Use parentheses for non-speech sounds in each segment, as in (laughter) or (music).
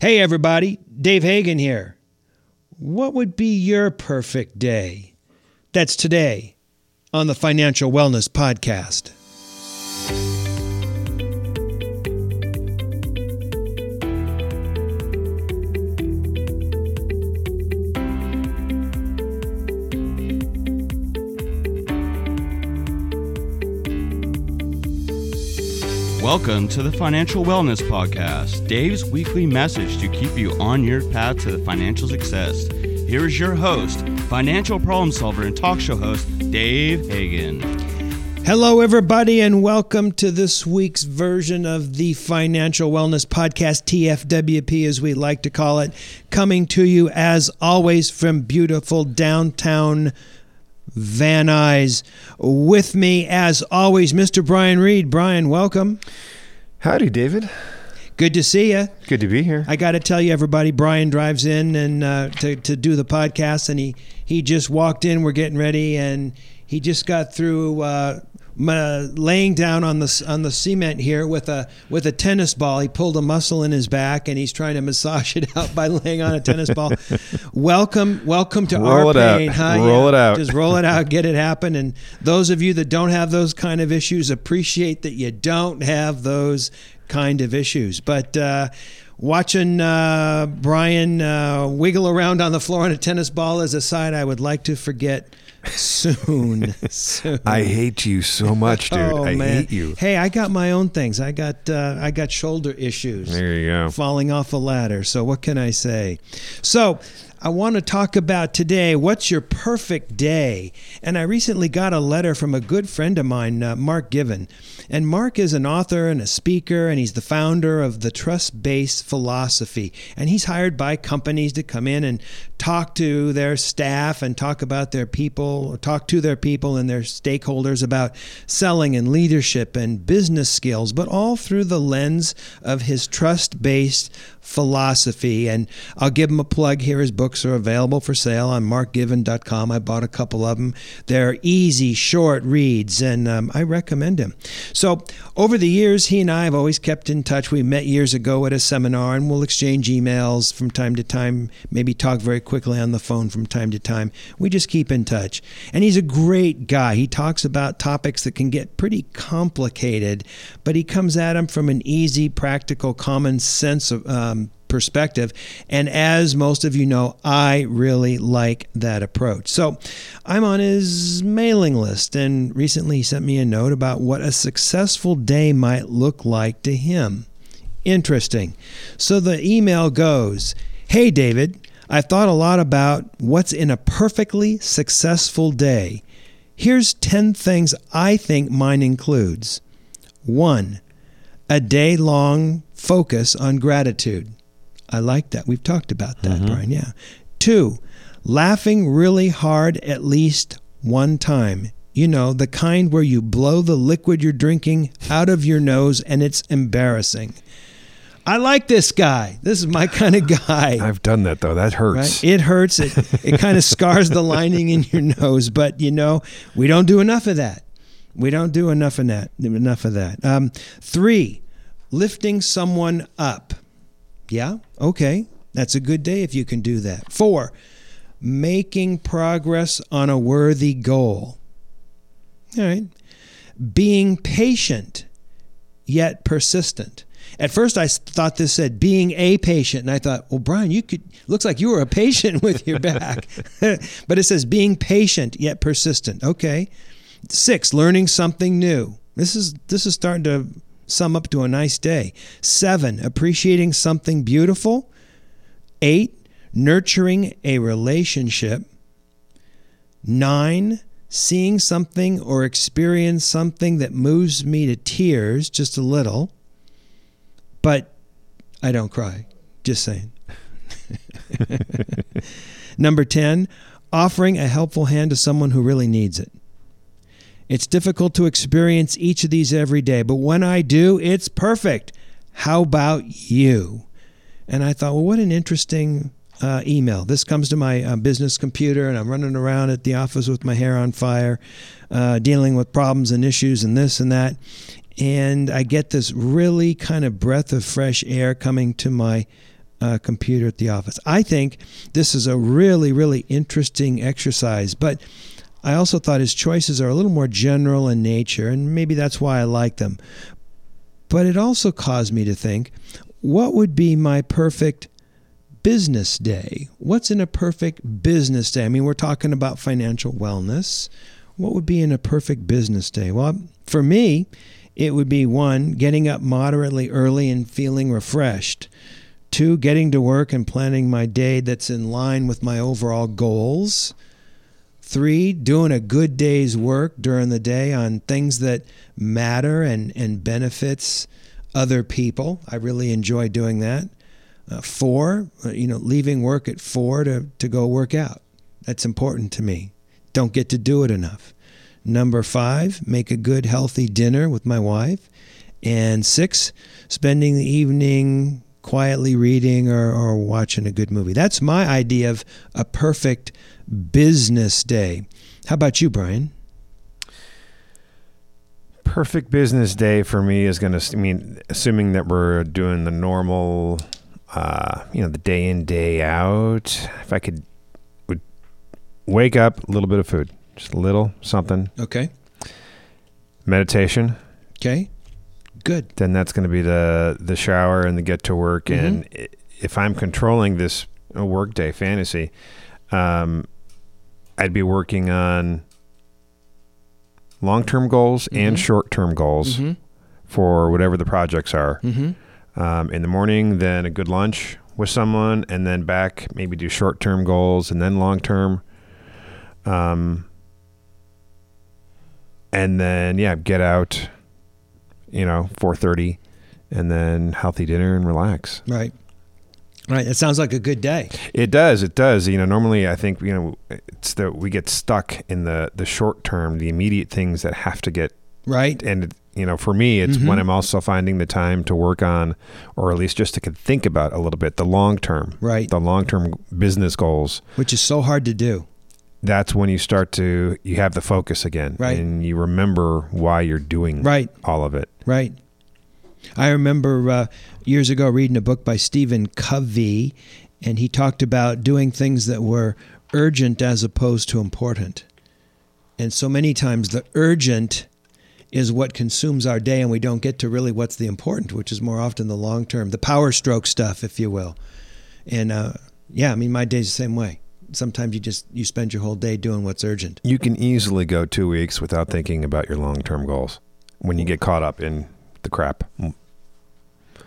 Hey, everybody, Dave Hagen here. What would be your perfect day? That's today on the Financial Wellness Podcast. Welcome to the Financial Wellness Podcast, Dave's weekly message to keep you on your path to financial success. Here is your host, financial problem solver and talk show host, Dave Hagen. Hello, everybody, and welcome to this week's version of the Financial Wellness Podcast, TFWP, as we like to call it, coming to you as always from beautiful downtown Van Nuys. With me, as always, Mr. Brian Reed. Brian, welcome. Howdy, David. Good to see you. Good to be here. I got to tell you, everybody, Brian drives in and uh, to to do the podcast, and he he just walked in. We're getting ready, and he just got through. Uh, laying down on the on the cement here with a with a tennis ball. He pulled a muscle in his back and he's trying to massage it out by laying on a tennis ball. (laughs) welcome, welcome to roll our it pain. Out. Huh? Roll yeah, it out. Just roll it out, get it happen. And those of you that don't have those kind of issues, appreciate that you don't have those kind of issues. But uh, watching uh, Brian uh, wiggle around on the floor on a tennis ball as a side, I would like to forget soon. (laughs) soon. I hate you so much, dude. Oh, I man. hate you. Hey, I got my own things. I got uh, I got shoulder issues. There you go. Falling off a ladder. So what can I say? So I want to talk about today what's your perfect day? And I recently got a letter from a good friend of mine, uh, Mark Given. And Mark is an author and a speaker, and he's the founder of the Trust Based Philosophy. And he's hired by companies to come in and talk to their staff and talk about their people, talk to their people and their stakeholders about selling and leadership and business skills, but all through the lens of his trust based philosophy. And I'll give him a plug here. His books are available for sale on markgiven.com. I bought a couple of them. They're easy, short reads, and um, I recommend him. So, over the years, he and I have always kept in touch. We met years ago at a seminar, and we'll exchange emails from time to time, maybe talk very quickly on the phone from time to time. We just keep in touch. And he's a great guy. He talks about topics that can get pretty complicated, but he comes at them from an easy, practical, common sense of, um, perspective. And as most of you know, I really like that approach. So I'm on his mailing list, and recently he sent me a note about what a successful day might look like to him. Interesting. So the email goes Hey, David, I've thought a lot about what's in a perfectly successful day. Here's 10 things I think mine includes. One, a day long focus on gratitude. I like that. We've talked about that, Mhm. Brian. Yeah. Two, laughing really hard at least one time. You know, the kind where you blow the liquid you're drinking out of your nose and it's embarrassing. I like this guy. This is my kind of guy. (laughs) I've done that though. That hurts. Right? It hurts. It, it kind of scars the lining in your nose, but you know, we don't do enough of that. We don't do enough of that. Enough of that. Um, three, lifting someone up. Yeah, okay. That's a good day if you can do that. Four, making progress on a worthy goal. All right. Being patient yet persistent. At first, I thought this said being a patient, and I thought, well, Brian, you could looks like you were a patient (laughs) with your back, (laughs) but it says being patient yet persistent. Okay. Six, learning something new. This is this is starting to sum up to a nice day. Seven, appreciating something beautiful. Eight, nurturing a relationship. Nine, seeing something or experience something that moves me to tears just a little, but I don't cry. Just saying. (laughs) Number 10, offering a helpful hand to someone who really needs it. It's difficult to experience each of these every day, but when I do, it's perfect. How about you? And I thought, well, what an interesting uh, email. This comes to my uh, business computer, and I'm running around at the office with my hair on fire, uh, dealing with problems and issues and this and that. And I get this really kind of breath of fresh air coming to my uh, computer at the office. I think this is a really, really interesting exercise, but I also thought his choices are a little more general in nature, and maybe that's why I like them. But it also caused me to think what would be my perfect business day? What's in a perfect business day? I mean, we're talking about financial wellness. What would be in a perfect business day? Well, for me, it would be one, getting up moderately early and feeling refreshed. Two, getting to work and planning my day that's in line with my overall goals. Three, doing a good day's work during the day on things that matter and, and benefits other people. I really enjoy doing that. Uh, four, uh, you know, leaving work at four to, to go work out. That's important to me. Don't get to do it enough. Number five, make a good, healthy dinner with my wife. And six, spending the evening quietly reading or, or watching a good movie. That's my idea of a perfect business day. How about you, Brian? Perfect business day for me is going to, I mean, assuming that we're doing the normal, uh, you know, the day in, day out. If I could would wake up, a little bit of food, just a little something, Okay. meditation. Okay. Good. Then that's going to be the the shower and the get to work. Mhm. And if I'm controlling this uh, workday fantasy, um, I'd be working on long term goals and Mhm. short term goals Mm-hmm. for whatever the projects are. Mm-hmm. Um, in the morning, then a good lunch with someone, and then back maybe do short term goals and then long term. Um, and then yeah, get out, you know, four thirty, and then healthy dinner and relax. Right. Right. That sounds like a good day. It does. It does. You know, normally I think you know it's that we get stuck in the the short term, the immediate things that have to get Right. and you know for me it's Mhm. when i'm also finding the time to work on or at least just to think about a little bit the long term Right. the long term business goals Which is so hard to do. That's when you start to you have the focus again Right. and you remember why you're doing Right. all of it Right. I remember uh, years ago reading a book by Stephen Covey, and he talked about doing things that were urgent as opposed to important. And so many times the urgent is what consumes our day, and we don't get to really what's the important, which is more often the long term, the power stroke stuff, if you will. And uh, yeah, I mean, my day's the same way. Sometimes you just you spend your whole day doing what's urgent. you can easily go two weeks without thinking about your long term goals when you get caught up in the crap Well,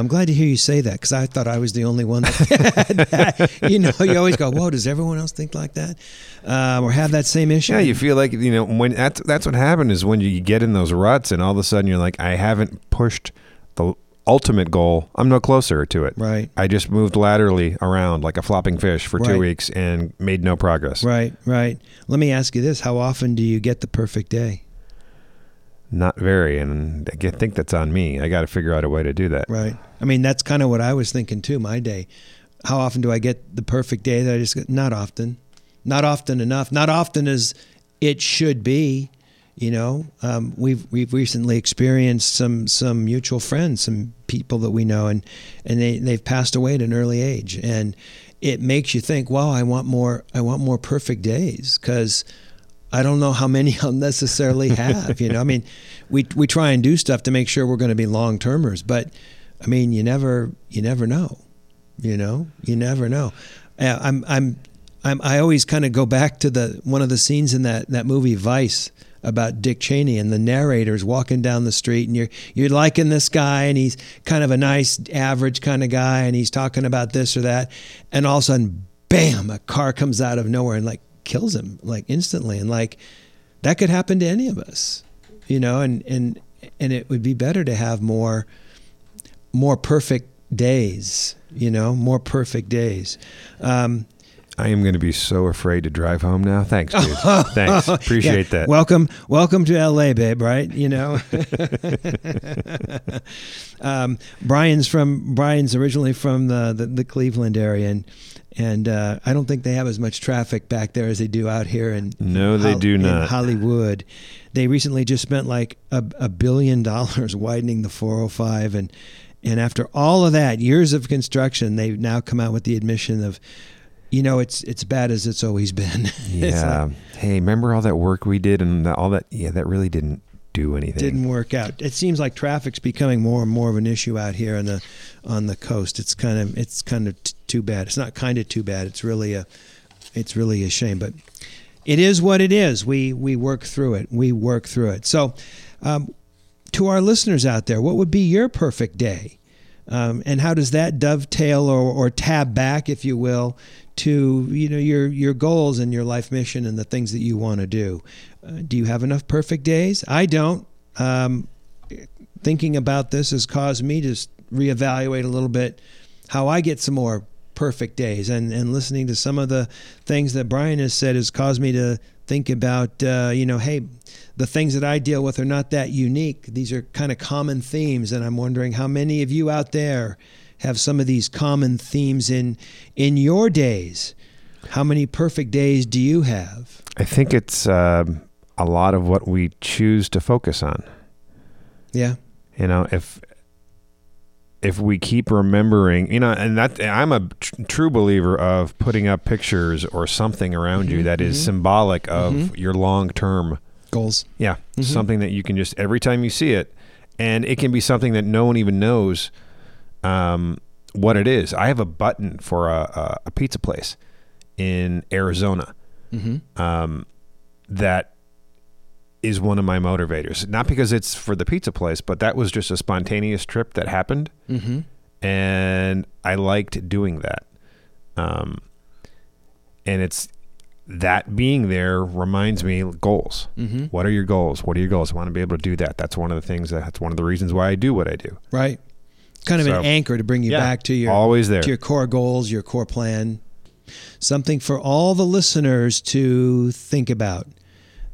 I'm glad to hear you say that because I thought I was the only one that (laughs) had that. You know, you always go, "Whoa, does everyone else think like that, um, or have that same issue?" Yeah, you feel like you know when that's that's what happened is when you get in those ruts and all of a sudden you're like, I haven't pushed the ultimate goal. I'm no closer to it. right, I just moved laterally around like a flopping fish for two weeks and made no progress. right, right. Let me ask you this: How often do you get the perfect day? Not very, and I think that's on me. I got to figure out a way to do that. Right. I mean, that's kind of what I was thinking too. My day. How often do I get the perfect day that I just get? Not often. Not often enough. Not often as it should be. You know, um, we've we've recently experienced some some mutual friends, some people that we know, and and they they've passed away at an early age, and it makes you think, wow, I want more. I want more perfect days because. I don't know how many (laughs) I'll necessarily have. You know, I mean, we we try and do stuff to make sure we're going to be long termers, but I mean, you never you never know. You know, you never know. Uh, I'm I'm I'm I always kind of go back to the one of the scenes in that that movie Vice about Dick Cheney and the narrator's walking down the street and you're you're liking this guy and he's kind of a nice average kind of guy and he's talking about this or that. And all of a sudden bam a car comes out of nowhere and like kills him like instantly. And like that could happen to any of us you know and and and it would be better to have more more perfect days you know more perfect days. Um, I am going to be so afraid to drive home now. Thanks, dude. (laughs) Thanks. Appreciate yeah, that. welcome welcome to la babe right you know (laughs) (laughs) um, brian's from brian's originally from the, the, the cleveland area and and uh, I don't think they have as much traffic back there as they do out here And No, they Hol- do in not. Hollywood. They recently just spent like a, a billion dollars widening the 405 and And after all of that, years of construction, they've now come out with the admission of, you know, it's it's bad as it's always been. (laughs) Yeah. like, hey, remember all that work we did and all that? Yeah, that really didn't do anything. didn't work out. It seems like traffic's becoming more and more of an issue out here on the on the coast. It's kind of it's kind of t- too bad. It's not kind of too bad. It's really a it's really a shame, but it is what it is. We we work through it. We work through it. So, um, to our listeners out there, what would be your perfect day? Um, and how does that dovetail or, or tab back, if you will, to you know your your goals and your life mission and the things that you want to do? Uh, do you have enough perfect days? I don't. Um, thinking about this has caused me to reevaluate a little bit how I get some more perfect days, and and listening to some of the things that Brian has said has caused me to think about uh, you know hey the things that I deal with are not that unique these are kind of common themes and I'm wondering how many of you out there have some of these common themes in in your days how many perfect days do you have I think it's um a lot of what we choose to focus on. yeah You know, if if we keep remembering, you know, and that I'm a tr- true believer of putting up pictures or something around you Mhm, that is mhm. symbolic of Mhm. your long term. goals Yeah, Mhm. something that you can just every time you see it, and it can be something that no one even knows um, what it is. I have a button for a, a, a pizza place in Arizona mm-hmm. um, that is one of my motivators. Not because it's for the pizza place, but that was just a spontaneous trip that happened, Mm-hmm. and I liked doing that. Um, and it's that being there reminds me goals. Mm-hmm. What are your goals? What are your goals? I want to be able to do that. That's one of the things. That, that's one of the reasons why I do what I do. right kind of So- an anchor to bring you Yeah. back to your Always there. to your core goals, your core plan. Something for all the listeners to think about.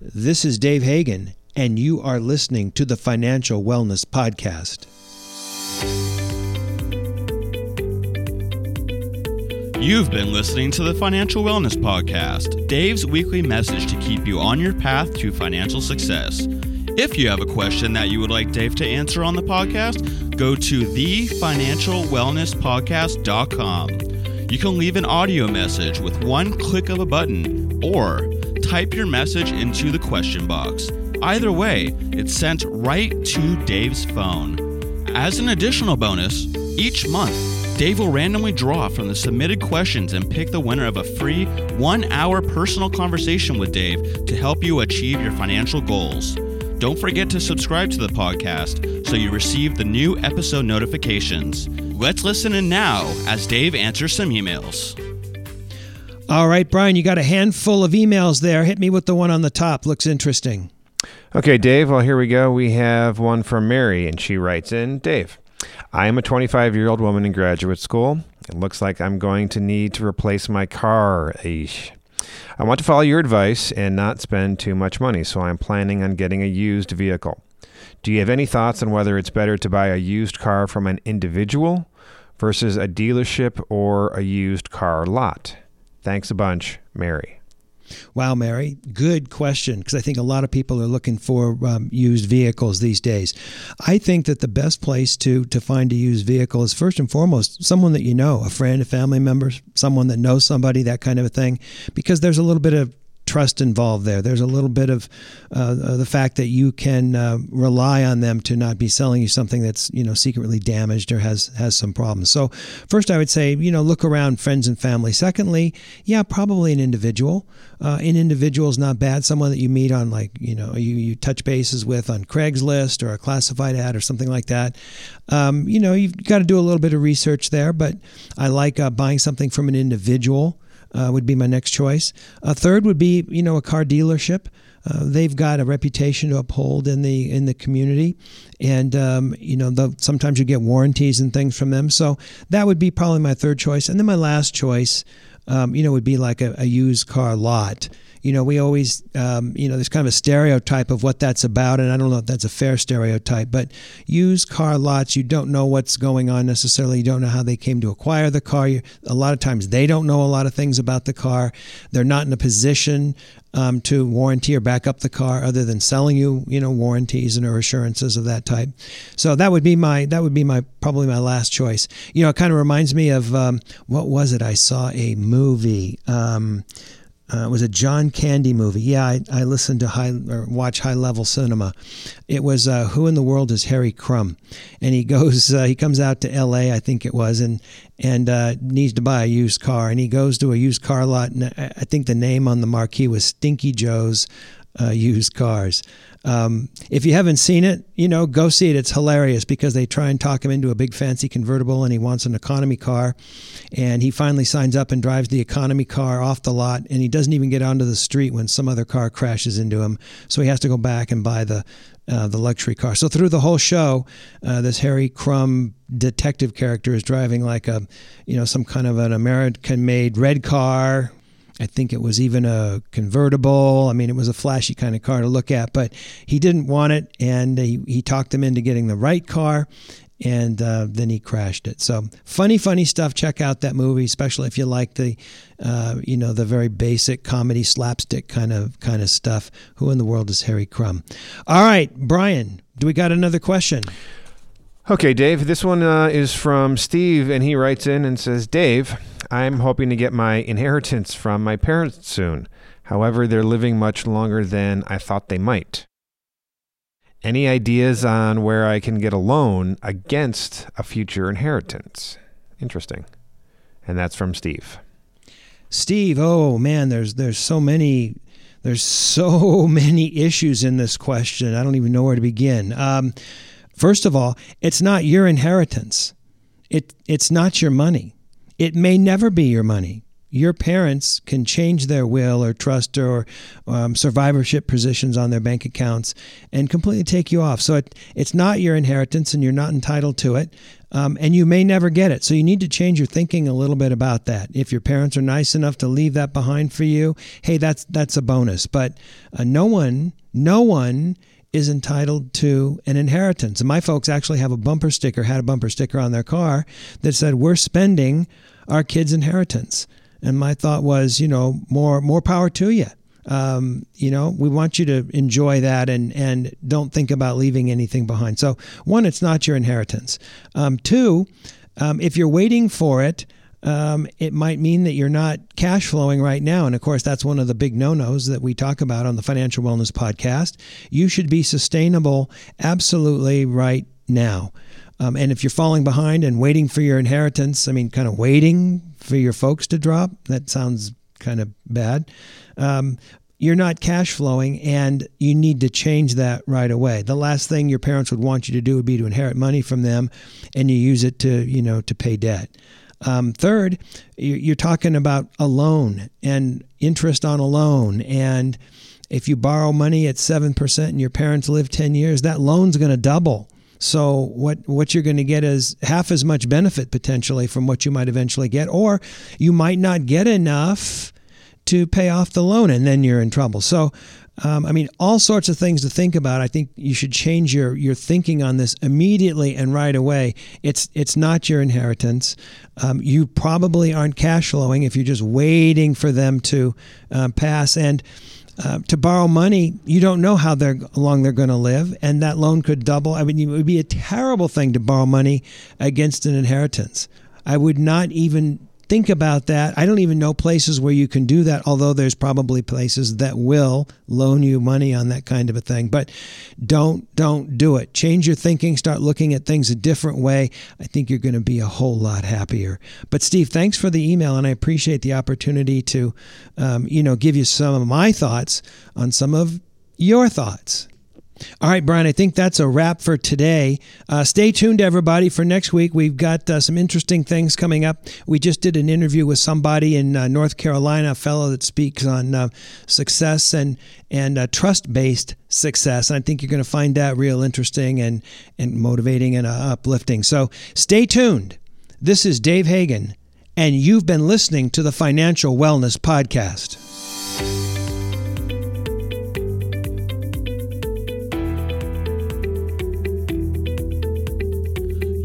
This is Dave Hagan, and you are listening to the Financial Wellness Podcast. You've been listening to the Financial Wellness Podcast, Dave's weekly message to keep you on your path to financial success. If you have a question that you would like Dave to answer on the podcast, go to thefinancialwellnesspodcast.com. You can leave an audio message with one click of a button or type your message into the question box. Either way, it's sent right to Dave's phone. As an additional bonus, each month, Dave will randomly draw from the submitted questions and pick the winner of a free one hour personal conversation with Dave to help you achieve your financial goals. Don't forget to subscribe to the podcast so you receive the new episode notifications. Let's listen in now as Dave answers some emails. All right, Brian, you got a handful of emails there. Hit me with the one on the top. Looks interesting. Okay, Dave. Well, here we go. We have one from Mary, and she writes in Dave, I am a 25 year old woman in graduate school. It looks like I'm going to need to replace my car. Eesh. I want to follow your advice and not spend too much money, so I'm planning on getting a used vehicle. Do you have any thoughts on whether it's better to buy a used car from an individual versus a dealership or a used car lot? Thanks a bunch, Mary. Wow, Mary, good question because I think a lot of people are looking for um, used vehicles these days. I think that the best place to to find a used vehicle is first and foremost someone that you know, a friend, a family member, someone that knows somebody, that kind of a thing, because there's a little bit of trust involved there. There's a little bit of uh, the fact that you can uh, rely on them to not be selling you something that's you know secretly damaged or has has some problems. So first, I would say you know look around friends and family. Secondly, yeah, probably an individual. Uh, an individual is not bad. Someone that you meet on like you know you, you touch bases with on Craigslist or a classified ad or something like that. Um, you know you've got to do a little bit of research there, but I like uh, buying something from an individual uh, would be my next choice. A third would be, you know, a car dealership. Uh, they've got a reputation to uphold in the in the community, and um, you know, the, sometimes you get warranties and things from them. So that would be probably my third choice, and then my last choice, um, you know, would be like a, a used car lot you know, we always, um, you know, there's kind of a stereotype of what that's about, and I don't know if that's a fair stereotype, but used car lots, you don't know what's going on necessarily. You don't know how they came to acquire the car. You, a lot of times they don't know a lot of things about the car. They're not in a position um, to warranty or back up the car, other than selling you, you know, warranties and or assurances of that type. So that would be my that would be my probably my last choice. You know, it kind of reminds me of um, what was it? I saw a movie. Uh, it was a John Candy movie. Yeah, I, I to high or watch high level cinema. It was uh, Who in the World is Harry Crumb, and he (laughs) goes uh, he comes out to L.A. I think it was and and uh, needs to buy a used car, and he goes to a used car lot, and I think the name on the marquee was Stinky Joe's uh, used cars. Um, if you haven't seen it, you know, go see it. It's hilarious because they try and talk him into a big fancy convertible and he wants an economy car. And he finally signs up and drives the economy car off the lot and he doesn't even get onto the street when some other car crashes into him. So he has to go back and buy the uh, the luxury car. So through the whole show, uh, this Harry Crumb detective character is driving like a, you know, some kind of an American-made red car I think it was even a convertible. I mean, it was a flashy kind of car to look at, but he didn't want it, and he, he talked him into getting the right car, and uh, then he crashed it. So funny, funny stuff. Check out that movie, especially if you like the, uh, you know, the very basic comedy slapstick kind of kind of stuff. Who in the world is Harry Crumb? All right, Brian, do we got another question? Okay, Dave. This one uh, is from Steve, and he writes in and says, Dave. I'm hoping to get my inheritance from my parents soon. However, they're living much longer than I thought they might. Any ideas on where I can get a loan against a future inheritance? Interesting. And that's from Steve. Steve, oh man, there's there's so many there's so (laughs) many issues in this question. I don't even know where to begin. Um, first of all, it's not your inheritance. It it's not your money. It may never be your money. Your parents can change their will or trust or um, survivorship positions on their bank accounts and completely take you off. So it, it's not your inheritance and you're not entitled to it. Um, and you may never get it. So you need to change your thinking a little bit about that. If your parents are nice enough to leave that behind for you, hey, that's that's a bonus. But uh, no one, no one is entitled to an inheritance. And my folks actually have a bumper sticker, had a bumper sticker on their car that said, "We're spending our kids' inheritance." And my thought was, you know, more more power to you. Um, you know, we want you to enjoy that and and don't think about leaving anything behind. So, one, it's not your inheritance. Um, two, um, if you're waiting for it, um, it might mean that you're not cash flowing right now. And of course, that's one of the big no nos that we talk about on the Financial Wellness Podcast. You should be sustainable absolutely right now. Um, and if you're falling behind and waiting for your inheritance, I mean, kind of waiting for your folks to drop, that sounds kind of bad. Um, you're not cash flowing and you need to change that right away. The last thing your parents would want you to do would be to inherit money from them and you use it to, you know, to pay debt. Um, third, you're talking about a loan and interest on a loan. And if you borrow money at 7% and your parents live 10 years, that loan's going to double. So what what you're going to get is half as much benefit potentially from what you might eventually get, or you might not get enough to pay off the loan, and then you're in trouble. So um, I mean, all sorts of things to think about. I think you should change your your thinking on this immediately and right away. It's it's not your inheritance. Um, you probably aren't cash flowing if you're just waiting for them to uh, pass. And uh, to borrow money, you don't know how they're long they're going to live, and that loan could double. I mean, it would be a terrible thing to borrow money against an inheritance. I would not even think about that. I don't even know places where you can do that, although there's probably places that will loan you money on that kind of a thing. But don't don't do it. Change your thinking, start looking at things a different way. I think you're going to be a whole lot happier. But Steve, thanks for the email and I appreciate the opportunity to um, you know, give you some of my thoughts on some of your thoughts. All right, Brian, I think that's a wrap for today. Uh, stay tuned, everybody, for next week. We've got uh, some interesting things coming up. We just did an interview with somebody in uh, North Carolina, a fellow that speaks on uh, success and, and uh, trust based success. And I think you're going to find that real interesting and, and motivating and uh, uplifting. So stay tuned. This is Dave Hagan, and you've been listening to the Financial Wellness Podcast.